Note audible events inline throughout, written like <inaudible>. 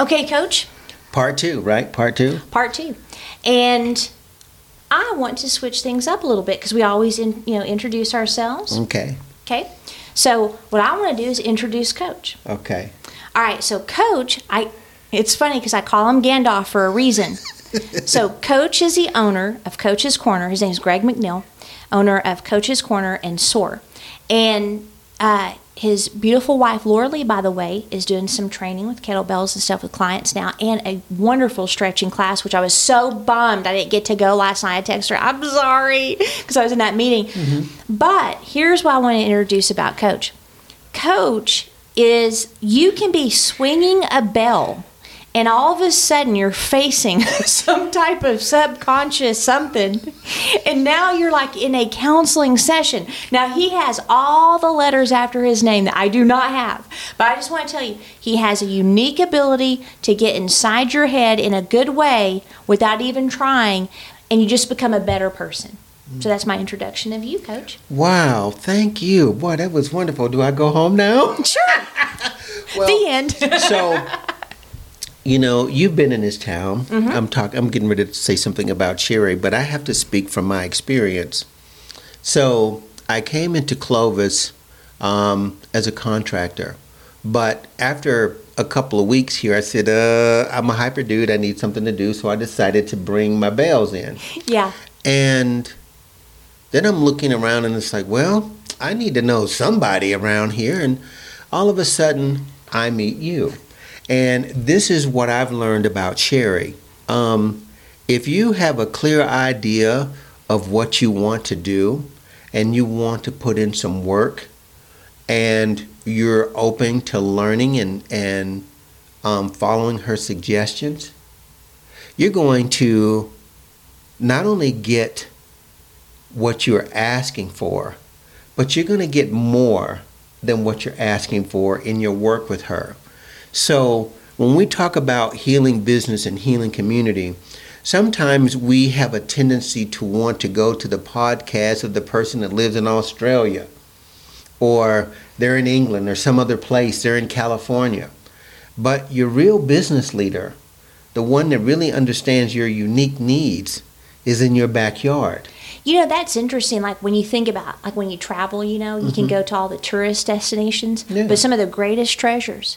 Okay, coach, Part two, right? Part two. part two. And I want to switch things up a little bit because we always in, you know introduce ourselves. Okay. Okay. So what I want to do is introduce coach. Okay. All right, so coach, I it's funny because I call him Gandalf for a reason. <laughs> so coach is the owner of Coach's Corner. His name is Greg McNeil, owner of Coach's Corner and Soar. And uh, his beautiful wife Laura Lee, by the way, is doing some training with kettlebells and stuff with clients now, and a wonderful stretching class, which I was so bummed I didn't get to go last night. I texted her, "I'm sorry," <laughs> because I was in that meeting. Mm-hmm. But here's what I want to introduce about Coach. Coach is you can be swinging a bell and all of a sudden you're facing <laughs> some type of subconscious something and now you're like in a counseling session now he has all the letters after his name that i do not have but i just want to tell you he has a unique ability to get inside your head in a good way without even trying and you just become a better person so that's my introduction of you coach Wow. Thank you. Boy, that was wonderful. Do I go home now? sure <laughs> Well, the end so <laughs> you know you've been in this town Mm-hmm. i'm talking i'm getting ready to say something about Sherry, but i have to speak from my experience so i came into clovis um, as a contractor but after a couple of weeks here i said uh, i'm a hyper dude i need something to do so i decided to bring my bells in <laughs> yeah and then I'm looking around and it's like, well, I need to know somebody around here. And all of a sudden, I meet you. And this is what I've learned about Sherry. Um, if you have a clear idea of what you want to do and you want to put in some work and you're open to learning and, and um, following her suggestions, you're going to not only get what you're asking for, but you're going to get more than what you're asking for in your work with her. So, when we talk about healing business and healing community, sometimes we have a tendency to want to go to the podcast of the person that lives in Australia or they're in England or some other place, they're in California. But your real business leader, the one that really understands your unique needs, is in your backyard. You know, that's interesting. Like when you think about, like when you travel, you know, you can go to all the tourist destinations, Mm-hmm. Yeah. but some of the greatest treasures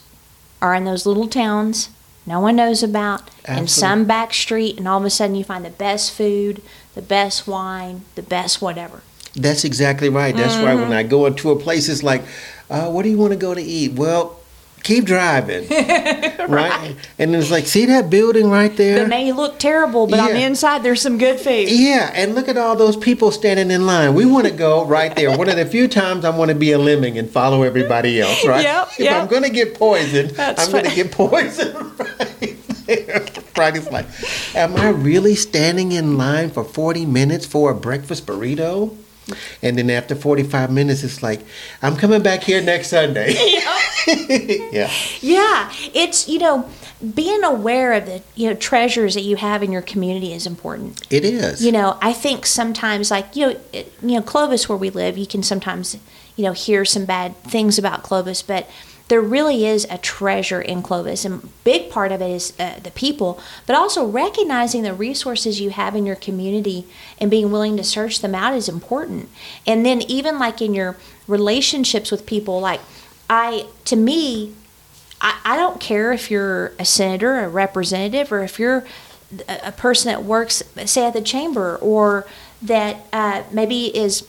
are in those little towns no one knows about, in some back street, and all of a sudden you find the best food, the best wine, the best whatever. That's exactly right. That's why when I go into a place, it's like, uh, what do you want to go to eat? Well, keep driving. <laughs> right. And it's like, see that building right there? It may look terrible, but on the inside there's some good food. Yeah, and look at all those people standing in line. We want to go right there. One of the few times I want to be a lemming and follow everybody else, <laughs> right? Yep, if yep. I'm going to get poisoned, That's I'm going to get poisoned <laughs> right there. Friday's like, am I really standing in line for 40 minutes for a breakfast burrito? And then after 45 minutes, it's like, I'm coming back here next Sunday. <laughs> <laughs> yeah. Yeah, it's you know being aware of the you know treasures that you have in your community is important. It is. You know, I think sometimes like you know it, you know Clovis where we live, you can sometimes you know hear some bad things about Clovis, but there really is a treasure in Clovis, and big part of it is uh, the people, but also recognizing the resources you have in your community and being willing to search them out is important. And then even like in your relationships with people, like I to me I, I don't care if you're a senator, a representative, or if you're a, a person that works, say, at the chamber, or that uh, maybe is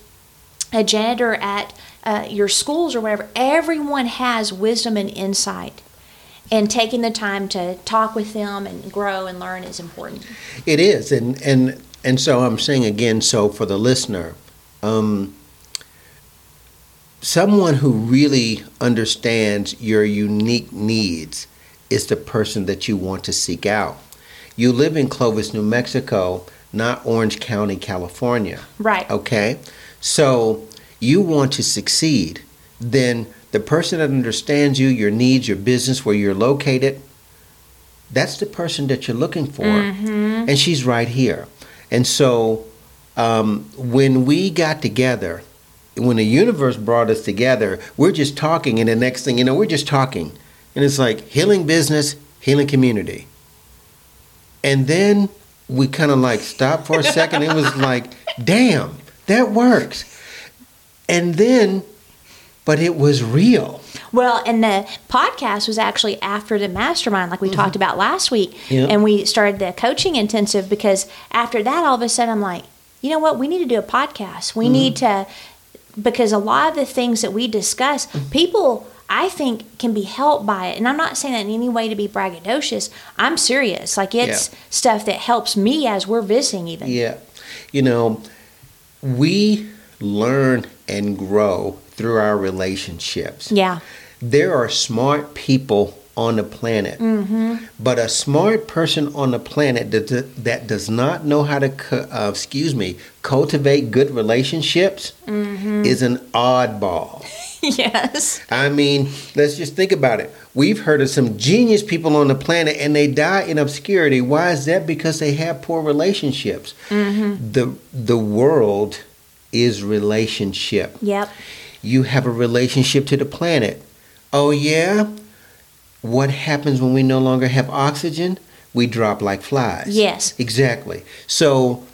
a janitor at uh, your schools or whatever. Everyone has wisdom and insight. And taking the time to talk with them and grow and learn is important. It is, and and and so I'm saying again. So for the listener, um, someone who really understands your unique needs is the person that you want to seek out. You live in Clovis, New Mexico, not Orange County, California. Right. Okay, so you want to succeed. Then the person that understands you, your needs, your business, where you're located, that's the person that you're looking for. And she's right here. And so um, when we got together, when the universe brought us together, we're just talking, and the next thing you know, we're just talking. And it's like healing business, Healing Community. And then we kind of like stopped for a second. It was like, <laughs> damn, that works. And then, but it was real. Well, and the podcast was actually after the mastermind, like we Mm-hmm. talked about last week. Yep. And we started the coaching intensive because after that, all of a sudden, I'm like, you know what? We need to do a podcast. We need Mm-hmm. to, because a lot of the things that we discuss, Mm-hmm. people, I think, can be helped by it. And I'm not saying that in any way to be braggadocious. I'm serious. Like, it's Yeah. stuff that helps me as we're visiting, even. Yeah. You know, we learn and grow through our relationships. Yeah. There are smart people on the planet, but a smart person on the planet that, that does not know how to, uh, excuse me, cultivate good relationships is an oddball. <laughs> yes. I mean, let's just think about it. We've heard of some genius people on the planet and they die in obscurity. Why is that? Because they have poor relationships. Mm-hmm. The the world is relationship. Yep. You have a relationship to the planet. Oh yeah? What happens when we no longer have oxygen? We drop like flies. Yes. Exactly. So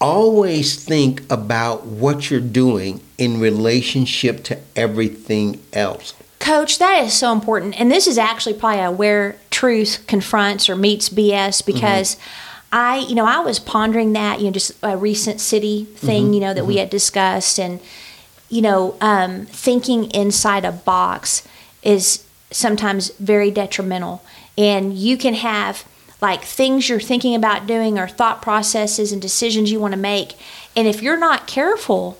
always think about what you're doing in relationship to everything else. Coach, that is so important. And this is actually probably a where truth confronts or meets BS because mm-hmm. I, you know, I was pondering that, you know, just a recent city thing, mm-hmm. you know, that we mm-hmm. had discussed. And, you know, um, thinking inside a box is sometimes very detrimental. And you can have like things you're thinking about doing or thought processes and decisions you want to make. And if you're not careful,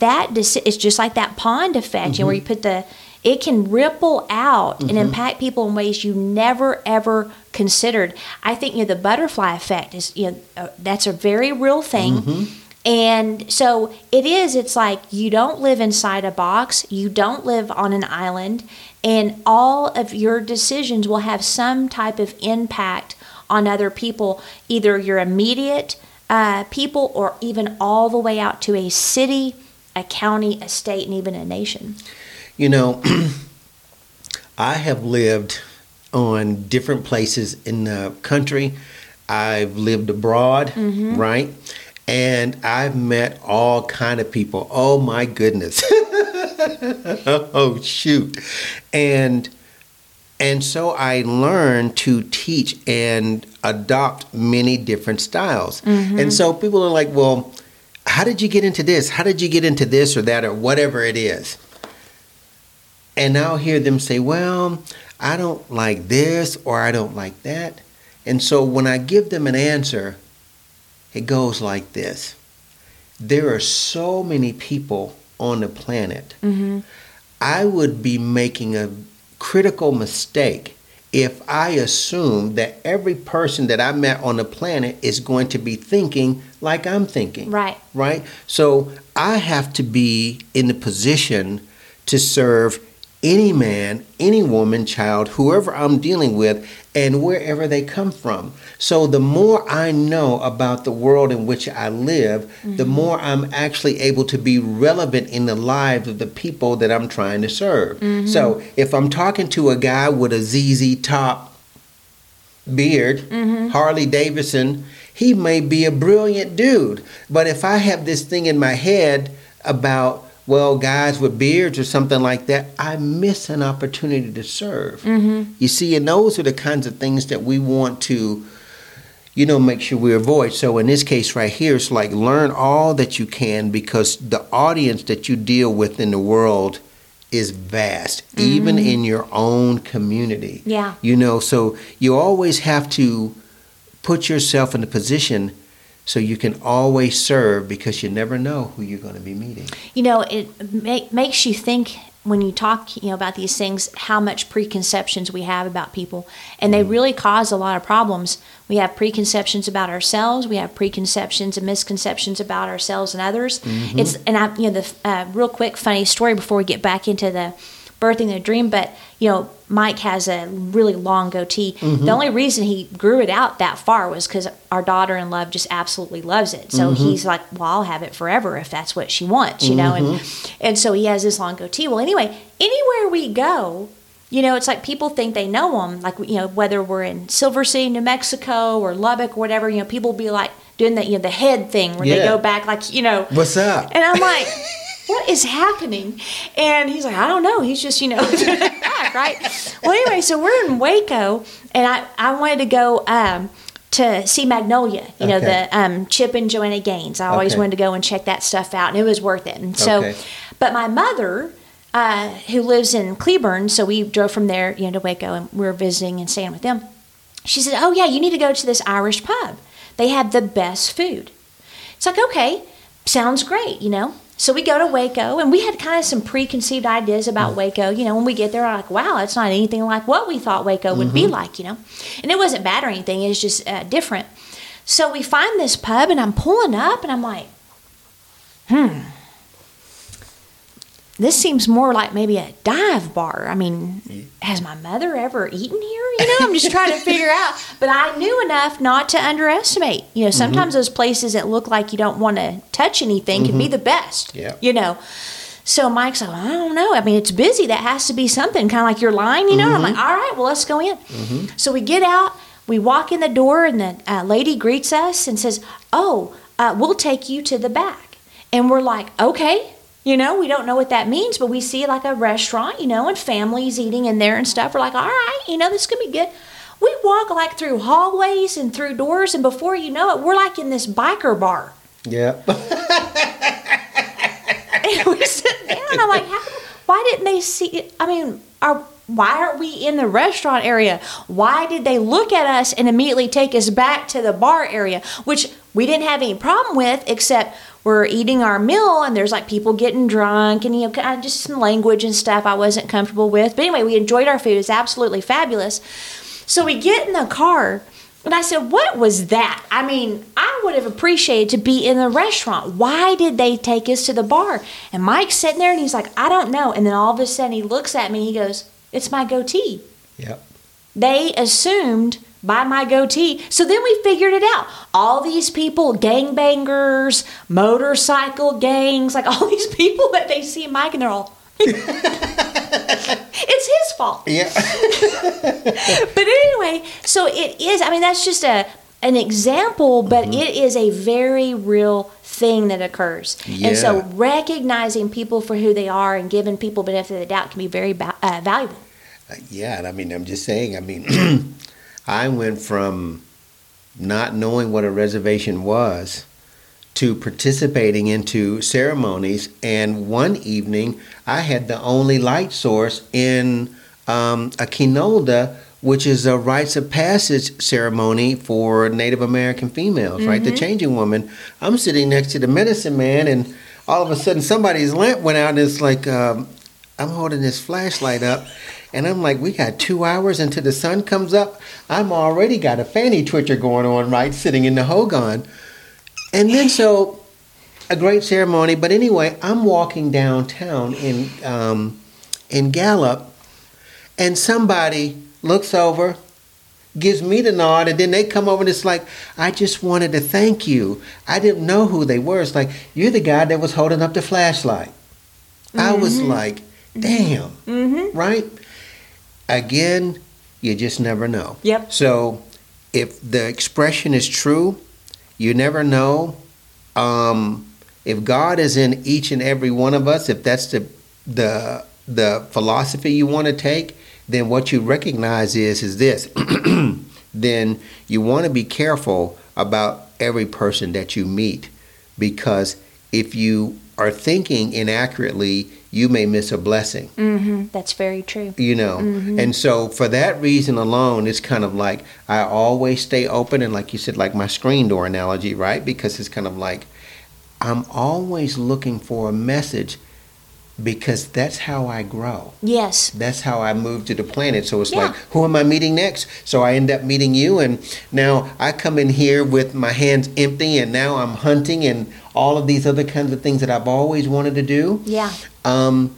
that it's just like that pond effect, you know, where you put the it can ripple out and impact people in ways you never ever considered. I think you know the butterfly effect is you know uh, that's a very real thing. And so it is, it's like you don't live inside a box, you don't live on an island, and all of your decisions will have some type of impact on other people, either your immediate uh, people or even all the way out to a city, a county, a state, and even a nation. You know, <clears throat> I have lived on different places in the country. I've lived abroad, mm-hmm. right? And I've met all kind of people. Oh my goodness. <laughs> oh shoot. And and so I learned to teach and adopt many different styles. Mm-hmm. And so people are like, "Well, how did you get into this? How did you get into this or that or whatever it is?" And I'll hear them say, Well, I don't like this or I don't like that. And so when I give them an answer, it goes like this There are so many people on the planet. Mm-hmm. I would be making a critical mistake if I assume that every person that I met on the planet is going to be thinking like I'm thinking Right. right? So I have to be in the position to serve any man, any woman, child, whoever I'm dealing with, and wherever they come from. So the more I know about the world in which I live, the mm-hmm. more I'm actually able to be relevant in the lives of the people that I'm trying to serve. Mm-hmm. So if I'm talking to a guy with a ZZ top beard, mm-hmm. Harley Davidson, he may be a brilliant dude. But if I have this thing in my head about, well, guys with beards or something like that, I miss an opportunity to serve. Mm-hmm. You see, and those are the kinds of things that we want to, you know, make sure we avoid. So in this case right here, it's like learn all that you can because the audience that you deal with in the world is vast, mm-hmm. even in your own community. Yeah. You know, so you always have to put yourself in a position so you can always serve because you never know who you're going to be meeting. You know, it make, makes you think when you talk, you know, about these things, how much preconceptions we have about people, and they really cause a lot of problems. We have preconceptions about ourselves. We have preconceptions and misconceptions about ourselves and others. It's and I, you know, the uh, real quick funny story before we get back into the birthing the dream, but you know, Mike has a really long goatee. The mm-hmm. only reason he grew it out that far was because our daughter in love just absolutely loves it. So mm-hmm. he's like, "Well, I'll have it forever if that's what she wants," you know. And mm-hmm. and so he has this long goatee. Well, anyway, anywhere we go, You know, it's like people think they know them. Like you know, whether we're in Silver City, New Mexico, or Lubbock, or whatever. You know, people be like doing that. You know, the head thing where they go back, like you know. What's up? And I'm like, what is happening? And he's like, I don't know. He's just, you know, <laughs> <laughs> right? Well, anyway, so we're in Waco, and I, I wanted to go um, to see Magnolia, you know, Okay. the um, Chip and Joanna Gaines. I always Okay. wanted to go and check that stuff out, and it was worth it. And so, Okay. but my mother, uh, who lives in Cleburne, so we drove from there, you know, to Waco, and we were visiting and staying with them. She said, "Oh yeah, you need to go to this Irish pub. They have the best food." It's like, okay, sounds great, you know. So we go to Waco, and we had kind of some preconceived ideas about Waco. You know, when we get there, I'm like, wow, it's not anything like what we thought Waco would be like, you know. And it wasn't bad or anything; it was just uh, different. So we find this pub, and I'm pulling up, and I'm like, hmm, this seems more like maybe a dive bar. I mean, has my mother ever eaten here? You know, I'm just trying to figure out. But I knew enough not to underestimate. You know, sometimes those places that look like you don't want to touch anything can be the best. Yeah. You know. So Mike's like, I don't know. I mean, it's busy. That has to be something, kind of like your line, you know. I'm like, all right, well, let's go in. So we get out, we walk in the door, and the uh, lady greets us and says, "Oh, uh, we'll take you to the back." And we're like, okay. You know, we don't know what that means, but we see like a restaurant, you know, and families eating in there and stuff. We're like, all right, you know, this could be good. We walk like through hallways and through doors, and before you know it, we're like in this biker bar. Yeah. <laughs> And we sit down. I'm like, How, why didn't they see? I mean, are why aren't we in the restaurant area? Why did they look at us and immediately take us back to the bar area, which we didn't have any problem with, except we're eating our meal and there's like people getting drunk and you know kind of just some language and stuff I wasn't comfortable with. But anyway, we enjoyed our food. It's absolutely fabulous. So we get in the car and I said, What was that? I mean, I would have appreciated to be in the restaurant. Why did they take us to the bar? And Mike's sitting there and he's like, I don't know. And then all of a sudden he looks at me and he goes, It's my goatee. Yep. They assumed by my goatee. So then we figured it out. All these people, gangbangers, motorcycle gangs, like all <laughs> these people that they see Mike and they're all, <laughs> it's his fault. Yeah. <laughs> but anyway, so it is. I mean, that's just a an example, but Mm-hmm. it is a very real thing that occurs. Yeah. And so, recognizing people for who they are and giving people benefit of the doubt can be very ba- uh, valuable. Yeah, and I mean, I'm just saying. I mean, <clears throat> I went from not knowing what a reservation was to participating into ceremonies, and one evening I had the only light source in um, a Kinaaldá, which is a rites of passage ceremony for Native American females, right? The changing woman. I'm sitting next to the medicine man, and all of a sudden somebody's lamp went out, and it's like um, I'm holding this flashlight up. And I'm like, we got two hours until the sun comes up. I'm already got a fanny twitcher going on, right, sitting in the hogan. And then so, a great ceremony. But anyway, I'm walking downtown in um, in Gallup, and somebody looks over, gives me the nod, and then they come over and it's like, I just wanted to thank you. I didn't know who they were. It's like you're the guy that was holding up the flashlight. I was like, damn, Mm-hmm. right? Again, you just never know. Yep. So, if the expression is true, you never know. Um, if God is in each and every one of us, if that's the the the philosophy you want to take, then what you recognize is is this. <clears throat> then you want to be careful about every person that you meet, because if you are thinking inaccurately, you may miss a blessing Mm-hmm. That's very true. you know and so for that reason alone it's kind of like i always stay open and like you said like my screen door analogy right because it's kind of like i'm always looking for a message because that's how i grow Yes. that's how i move to the planet so it's Yeah. like who am i meeting next so i end up meeting you and now i come in here with my hands empty and now i'm hunting and all of these other kinds of things that i've always wanted to do Yeah. um,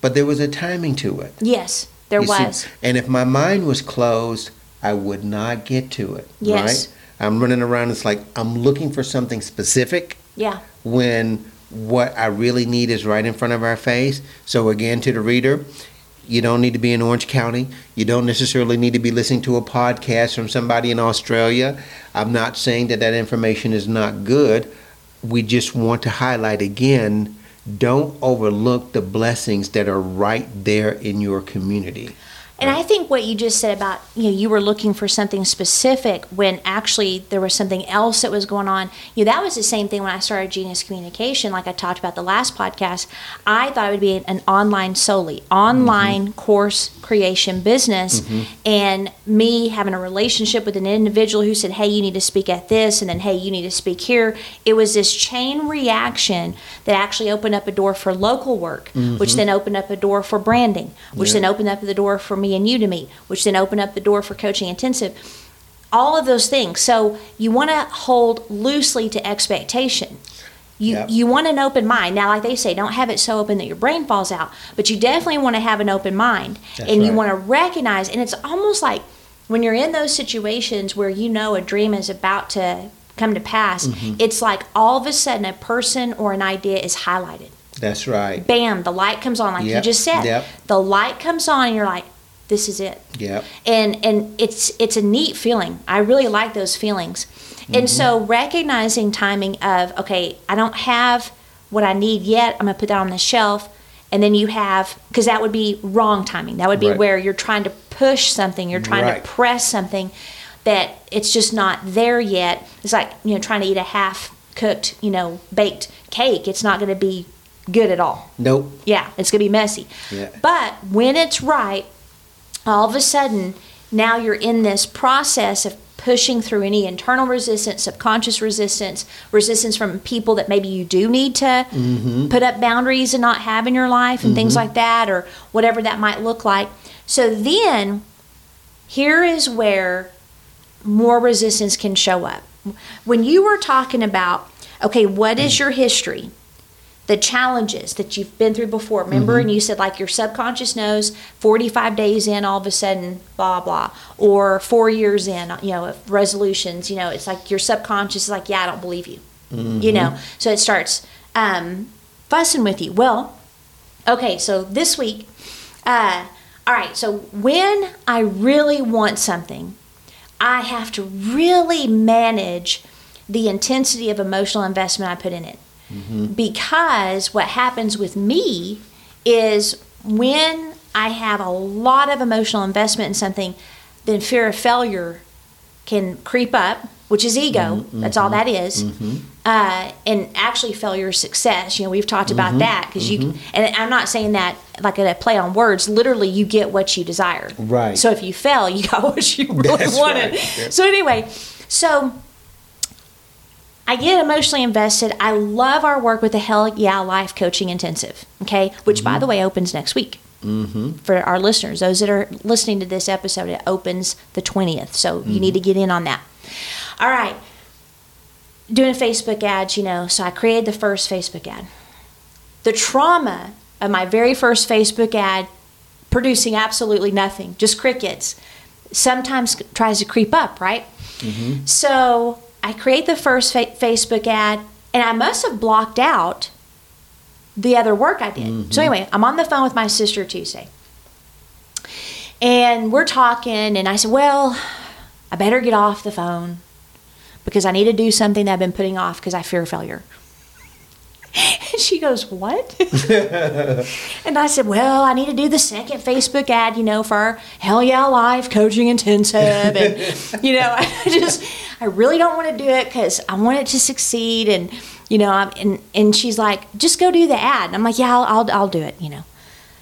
but there was a timing to it Yes. There you see? was. and if my mind was closed, I would not get to it. Yes. Right? I'm running around. It's like I'm looking for something specific Yeah. when what I really need is right in front of our face. So again, to the reader, You don't need to be in Orange County. You don't necessarily need to be listening to a podcast from somebody in Australia. I'm not saying that that information is not good. We just want to highlight again don't overlook the blessings that are right there in your community. And I think what you just said about, you know, you were looking for something specific when actually there was something else that was going on. You know, that was the same thing when I started Genius Communication, like I talked about the last podcast. I thought it would be an online solely, online mm-hmm. course creation business. Mm-hmm. And me having a relationship with an individual who said, hey, you need to speak at this, and then, hey, you need to speak here. It was this chain reaction that actually opened up a door for local work, mm-hmm. which then opened up a door for branding, which yeah. then opened up the door for me me and you to meet, which then opened up the door for coaching intensive. All of those things. So you want to hold loosely to expectation. You yep. you want an open mind. Now, like they say, don't have it so open that your brain falls out, but you definitely want to have an open mind, That's and right. you want to recognize. And it's almost like when you're in those situations where you know a dream is about to come to pass. Mm-hmm. It's like all of a sudden a person or an idea is highlighted. That's right. Bam, the light comes on, like yep. you just said. Yep. The light comes on, and you're like, this is it. Yeah. And and it's it's a neat feeling. I really like those feelings. Mm-hmm. And so recognizing timing of okay, I don't have what I need yet. I'm gonna put that on the shelf. And then you have because that would be wrong timing. That would be right. where you're trying to push something. You're trying right. to press something that it's just not there yet. It's like you know trying to eat a half cooked you know baked cake. It's not going to be good at all. Nope. Yeah, it's going to be messy. Yeah. But when it's right, all of a sudden, now you're in this process of pushing through any internal resistance, subconscious resistance, resistance from people that maybe you do need to mm-hmm. put up boundaries and not have in your life and mm-hmm. things like that, or whatever that might look like. So then, here is where more resistance can show up. When you were talking about, okay, what is your history? The challenges that you've been through before. Remember, mm-hmm. and you said like your subconscious knows 45 days in, all of a sudden, blah, blah, or four years in, you know, resolutions, you know, it's like your subconscious is like, yeah, I don't believe you, mm-hmm. you know, so it starts um, fussing with you. Well, okay, so this week, uh, all right, so when I really want something, I have to really manage the intensity of emotional investment I put in it. Mm-hmm. Because what happens with me is when I have a lot of emotional investment in something, then fear of failure can creep up, which is ego. Mm-hmm. That's all that is. Mm-hmm. Uh, and actually, failure is success. You know, we've talked about mm-hmm. that because you. Mm-hmm. And I'm not saying that like a play on words. Literally, you get what you desire. Right. So if you fail, you got what you <laughs> really That's wanted. Right. So anyway, so I get emotionally invested. I love our work with the Hell Yeah Life Coaching Intensive, okay, which, mm-hmm. by the way, opens next week. Mm-hmm. For our listeners, those that are listening to this episode, it opens the 20th. So mm-hmm. you need to get in on that. All right. Doing a Facebook ads, you know, so I created the first Facebook ad. The trauma of my very first Facebook ad producing absolutely nothing, just crickets, sometimes tries to creep up, right? Mm-hmm. So I create the first fa- Facebook ad, and I must have blocked out the other work I did. Mm-hmm. So anyway, I'm on the phone with my sister Tuesday, and we're talking, and I said, "Well, I better get off the phone because I need to do something that I've been putting off because I fear failure." <laughs> And she goes, What? <laughs> and I said, Well, I need to do the second Facebook ad, you know, for Hell Yeah Life coaching intensive. And, you know, <laughs> I just, I really don't want to do it because I want it to succeed. And, you know, I'm, and, and she's like, Just go do the ad. And I'm like, Yeah, I'll, I'll, I'll do it, you know.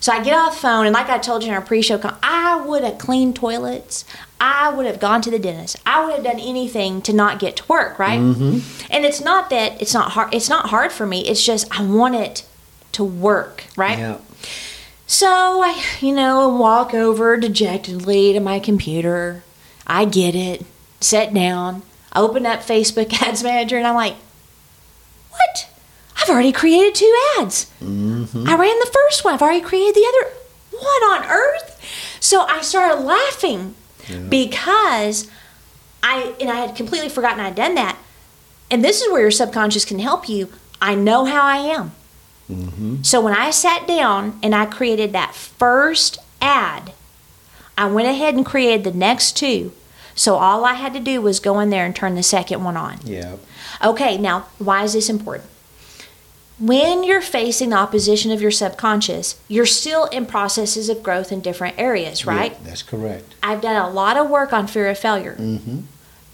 So I get off the phone, and like I told you in our pre-show, I would have cleaned toilets. I would have gone to the dentist. I would have done anything to not get to work, right? Mm-hmm. And it's not that it's not hard. It's not hard for me. It's just I want it to work, right? Yeah. So I, you know, walk over dejectedly to my computer. I get it. Sit down. I opened up Facebook <laughs> Ads Manager, and I'm like, what? I've already created two ads. Mm-hmm. I ran the first one. I've already created the other. What on earth? So I started laughing yeah. because I and I had completely forgotten I'd done that. And this is where your subconscious can help you. I know how I am. Mm-hmm. So when I sat down and I created that first ad. I went ahead and created the next two. So all I had to do was go in there and turn the second one on. Yeah. Okay, now why is this important? When you're facing the opposition of your subconscious, you're still in processes of growth in different areas, right? Yeah, that's correct. I've done a lot of work on fear of failure. Mm-hmm.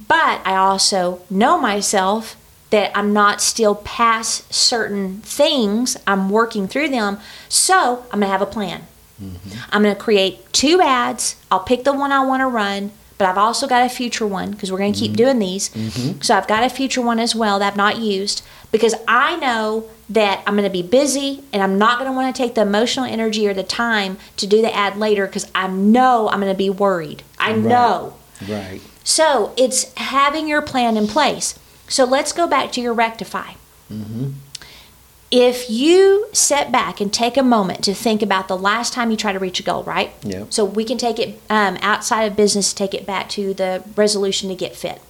But I also know myself that I'm not still past certain things. I'm working through them. So I'm going to have a plan. Mm-hmm. I'm going to create two ads. I'll pick the one I want to run, but I've also got a future one because we're going to keep mm-hmm. doing these. Mm-hmm. So I've got a future one as well that I've not used because I know that I'm going to be busy and I'm not going to want to take the emotional energy or the time to do the ad later because I know I'm going to be worried. I Right. know. Right. So it's having your plan in place. So let's go back to your rectify. Mm-hmm. If you set back and take a moment to think about the last time you tried to reach a goal, right? Yeah. So we can take it um, outside of business, take it back to the resolution to get fit.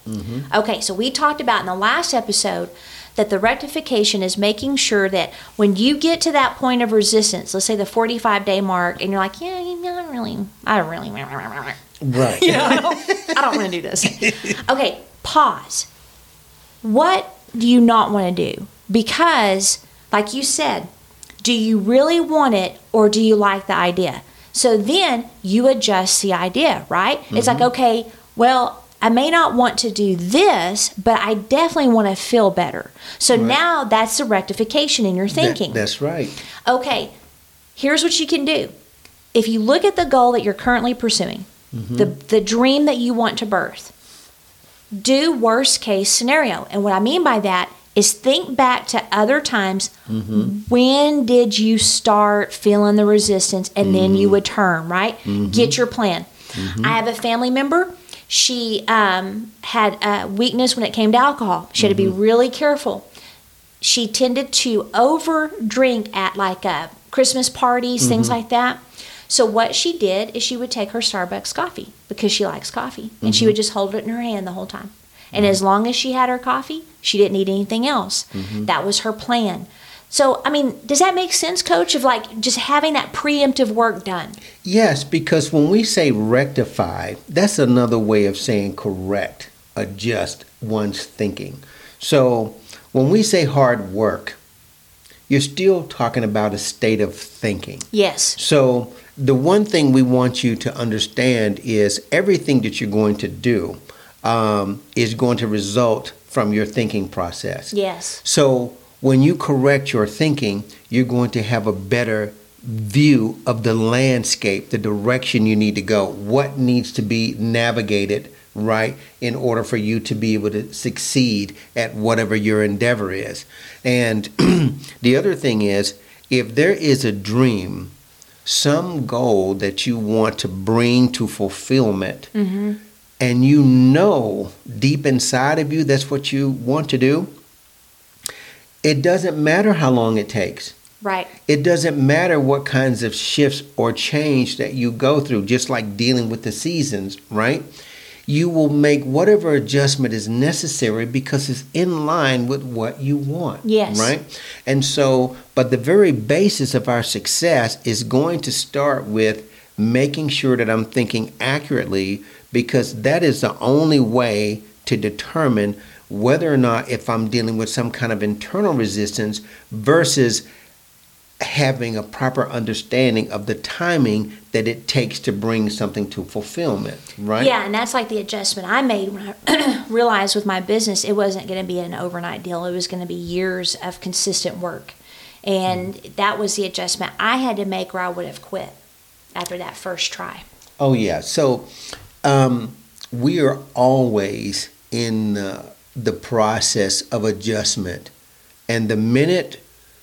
Okay, so we talked about in the last episode that the rectification is making sure that when you get to that point of resistance, let's say the 45 day mark, and you're like, yeah, you know, I don't really, I don't really, <laughs> Right. you know, I don't, I don't want to do this. <laughs> Okay, pause. What do you not want to do? Because, like you said, do you really want it or do you like the idea? So then you adjust the idea, right? It's like, mm-hmm. okay, well, I may not want to do this, but I definitely want to feel better. So Right. now that's the rectification in your That- thinking. that's right. Okay, here's what you can do. If you look at the goal that you're currently pursuing, mm-hmm. the, the dream that you want to birth, do worst case scenario. And what I mean by that is think back to other times mm-hmm. when did you start feeling the resistance and then you mm-hmm. would turn, right? Mm-hmm. Get your plan. I have a family member. She um, had a weakness when it came to alcohol. She had to be really careful she tended to over drink at like a Christmas parties, things like that. So what she did is she would take her Starbucks coffee because she likes coffee, and she would just hold it in her hand the whole time. And as long as she had her coffee, she didn't need anything else. Mm-hmm. That was her plan. So I mean, does that make sense, Coach? Of like just having that preemptive work done. Yes, because when we say rectify, that's another way of saying correct, adjust one's thinking. So when we say hard work, you're still talking about a state of thinking. Yes. So the one thing we want you to understand is everything that you're going to do um, is going to result from your thinking process. Yes. So when you correct your thinking, you're going to have a better view of the landscape, the direction you need to go, what needs to be navigated right in order for you to be able to succeed at whatever your endeavor is. And <clears throat> the other thing is if there is a dream, some goal that you want to bring to fulfillment, and you know deep inside of you that's what you want to do, it doesn't matter how long it takes. Right. It doesn't matter what kinds of shifts or change that you go through, just like dealing with the seasons, right? You will make whatever adjustment is necessary because it's in line with what you want. Yes. Right? And so, but the very basis of our success is going to start with making sure that I'm thinking accurately because that is the only way to determine whether or not if I'm dealing with some kind of internal resistance versus having a proper understanding of the timing that it takes to bring something to fulfillment, right? Yeah, and that's like the adjustment I made when I <clears throat> realized with my business it wasn't going to be an overnight deal. It was going to be years of consistent work. And mm-hmm. that was the adjustment I had to make or I would have quit after that first try. Oh yeah. So um, we are always in uh, the process of adjustment, and the minute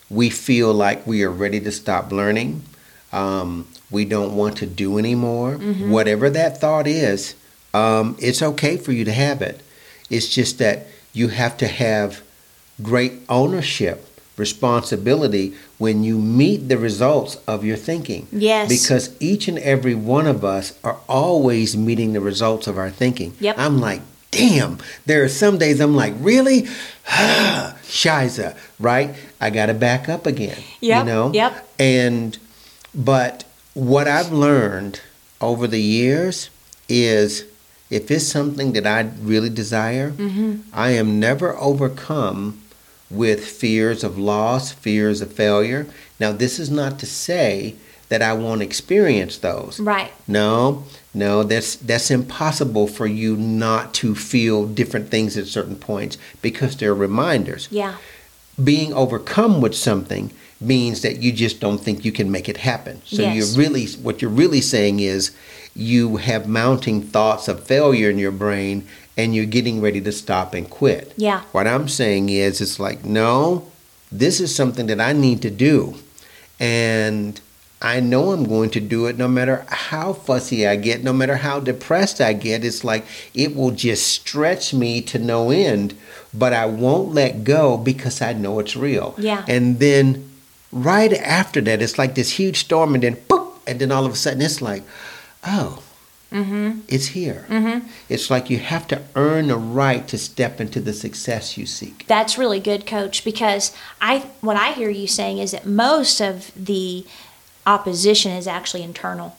we feel like we are ready to stop learning, um, we don't want to do anymore. Whatever that thought is, um, it's okay for you to have it. It's just that you have to have great ownership, responsibility when you meet the results of your thinking. Yes. Because each and every one of us are always meeting the results of our thinking. Yep. I'm like, damn. There are some days I'm like, really? <sighs> Shiza, right? I got to back up again. Yep, You know? yep. And, but what I've learned over the years is if it's something that I really desire, mm-hmm. I am never overcome with fears of loss, fears of failure. Now, this is not to say that I won't experience those. Right. No, no, that's that's impossible for you not to feel different things at certain points because they're reminders. Yeah. Being overcome with something means that you just don't think you can make it happen. So Yes. you're really what you're really saying is you have mounting thoughts of failure in your brain and you're getting ready to stop and quit. Yeah. What I'm saying is it's like no, this is something that I need to do. And I know I'm going to do it no matter how fussy I get, no matter how depressed I get. It's like it will just stretch me to no end, but I won't let go because I know it's real. Yeah. And then right after that, it's like this huge storm, and then boop, and then all of a sudden it's like, oh, Mm-hmm. it's here. Mm-hmm. It's like you have to earn the right to step into the success you seek. That's really good, coach, because I what I hear you saying is that most of the opposition is actually internal.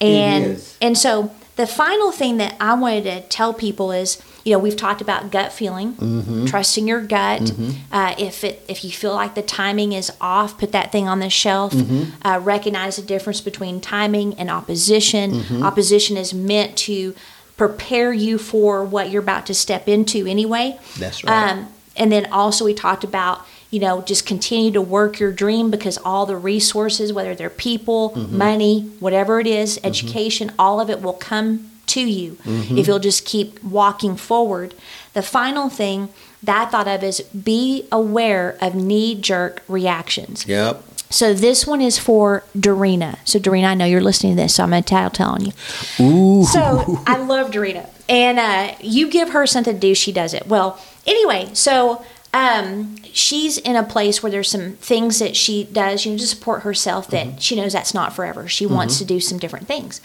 And is. and so the final thing that I wanted to tell people is, you know, we've talked about gut feeling, Mm-hmm. trusting your gut. Uh, if it if you feel like the timing is off, put that thing on the shelf. Mm-hmm. Uh, recognize the difference between timing and opposition. Mm-hmm. Opposition is meant to prepare you for what you're about to step into anyway. That's right. Um, and then also we talked about you know just continue to work your dream because all the resources, whether they're people, Mm-hmm. money, whatever it is, education, all of it will come to you Mm-hmm. if you'll just keep walking forward. The final thing that I thought of is be aware of knee jerk reactions. Yep. So this one is for Dorina. So Dorina, I know you're listening to this, so I'm going to tell telling you. Ooh. So I love Dorita, and uh, you give her something to do, she does it. Well, anyway, so um, she's in a place where there's some things that she does, you know, to support herself that she knows that's not forever. She wants to do some different things,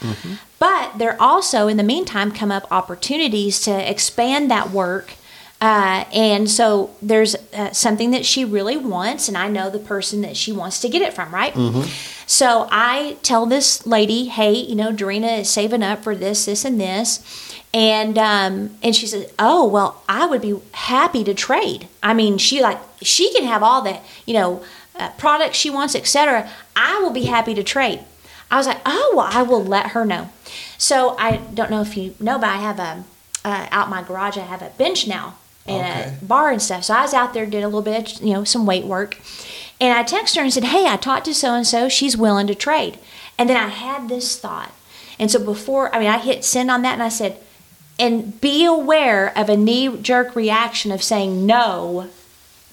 but there also, in the meantime, come up opportunities to expand that work. Uh, and so there's uh, something that she really wants, and I know the person that she wants to get it from, right? So I tell this lady, hey, you know, Dorina is saving up for this, this, and this. And um, and she said, oh well, I would be happy to trade. I mean, she like she can have all the you know uh, products she wants, etc. I will be happy to trade. I was like, oh well, I will let her know. So I don't know if you know, but I have a uh, out my garage. I have a bench now and Okay. a bar and stuff. So I was out there did a little bit, you know, some weight work. And I texted her and said, Hey, I talked to so and so. She's willing to trade. And then I had this thought. And so before, I mean, I hit send on that and I said, and be aware of a knee jerk reaction of saying no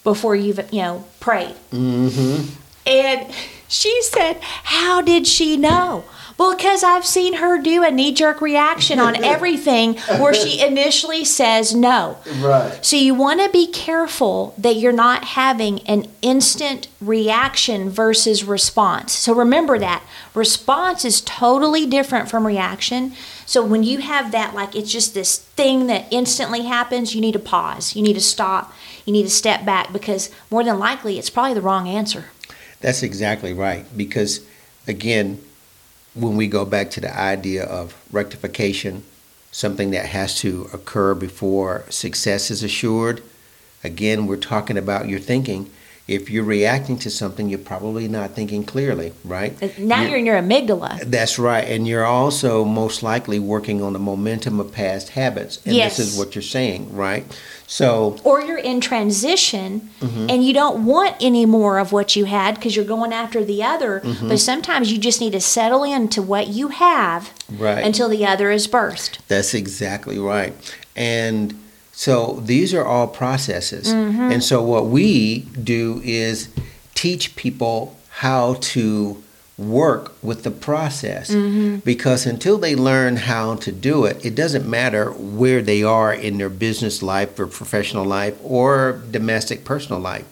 before you've, you know, prayed. Mm-hmm. And she said, How did she know? Well, because I've seen her do a knee jerk reaction on <laughs> everything where she <laughs> initially says no. Right. So you want to be careful that you're not having an instant reaction versus response. So remember that response is totally different from reaction. So when you have that like it's just this thing that instantly happens, you need to pause. You need to stop. You need to step back because more than likely it's probably the wrong answer. That's exactly right. Because again, when we go back to the idea of rectification, something that has to occur before success is assured, again, we're talking about your thinking. If you're reacting to something, you're probably not thinking clearly, right? Now you're in your amygdala. That's right. And you're also most likely working on the momentum of past habits. And Yes. this is what you're saying, right? So, or you're in transition Mm-hmm. and you don't want any more of what you had because you're going after the other. Mm-hmm. But sometimes you just need to settle into what you have right. until the other is birthed. That's exactly right. And so these are all processes. Mm-hmm. And so what we do is teach people how to work with the process mm-hmm. because until they learn how to do it, it doesn't matter where they are in their business life or professional life or domestic personal life.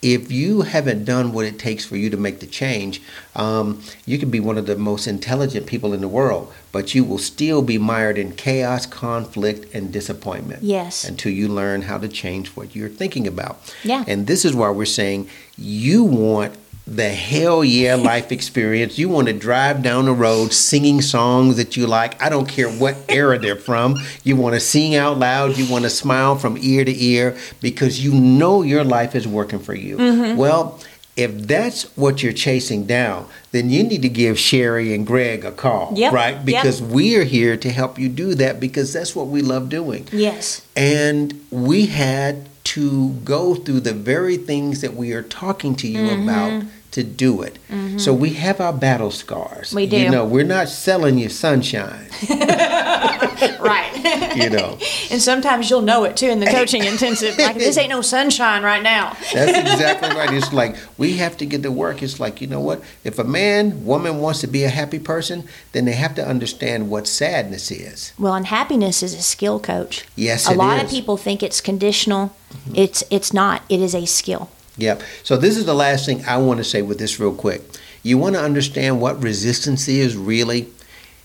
If you haven't done what it takes for you to make the change, um, you could be one of the most intelligent people in the world, but you will still be mired in chaos, conflict, and disappointment Yes. until you learn how to change what you're thinking about. Yeah. And this is why we're saying you want the hell yeah life experience. You want to drive down the road singing songs that you like. I don't care what era they're from. You want to sing out loud. You want to smile from ear to ear because you know your life is working for you. Mm-hmm. Well, if that's what you're chasing down, then you need to give Sherry and Greg a call, Yep, right? yep. Because we are here to help you do that because that's what we love doing. Yes. And we had to go through the very things that we are talking to you Mm-hmm. about to do it. Mm-hmm. So we have our battle scars. We do. You know, we're not selling you sunshine, <laughs> Right. you know. and sometimes you'll know it too in the coaching intensive. Like this ain't no sunshine right now. That's exactly right. It's like we have to get to work. It's like, you know what? If a man, woman wants to be a happy person, then they have to understand what sadness is. Well, and happiness is a skill, coach. Yes, it is. a lot of people think it's conditional. Mm-hmm. It's it's not. It is a skill. Yep. So this is the last thing I want to say with this real quick. You want to understand what resistance is really?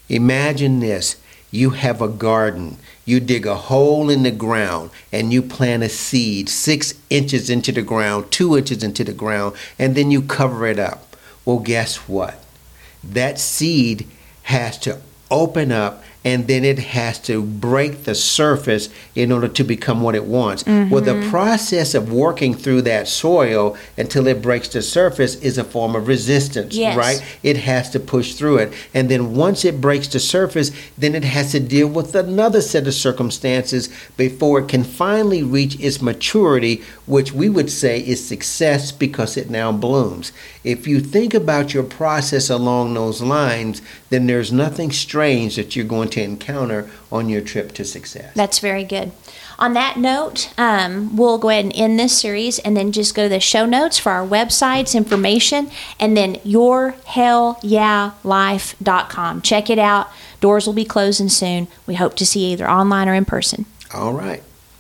Imagine this. You have a garden. You dig a hole in the ground and you plant a seed six inches into the ground, two inches into the ground, and then you cover it up. Well, guess what? That seed has to open up and then it has to break the surface in order to become what it wants. Well, the mm-hmm. process of working through that soil until it breaks the surface is a form of resistance, Yes. right? It has to push through it. And then once it breaks the surface, then it has to deal with another set of circumstances before it can finally reach its maturity, which we would say is success because it now blooms. If you think about your process along those lines, then there's nothing strange that you're going to encounter on your trip to success. That's very good. On that note, um, we'll go ahead and end this series and then just go to the show notes for our websites, information, and then yourhellyeahlife.com. Check it out. Doors will be closing soon. We hope to see you either online or in person. All right.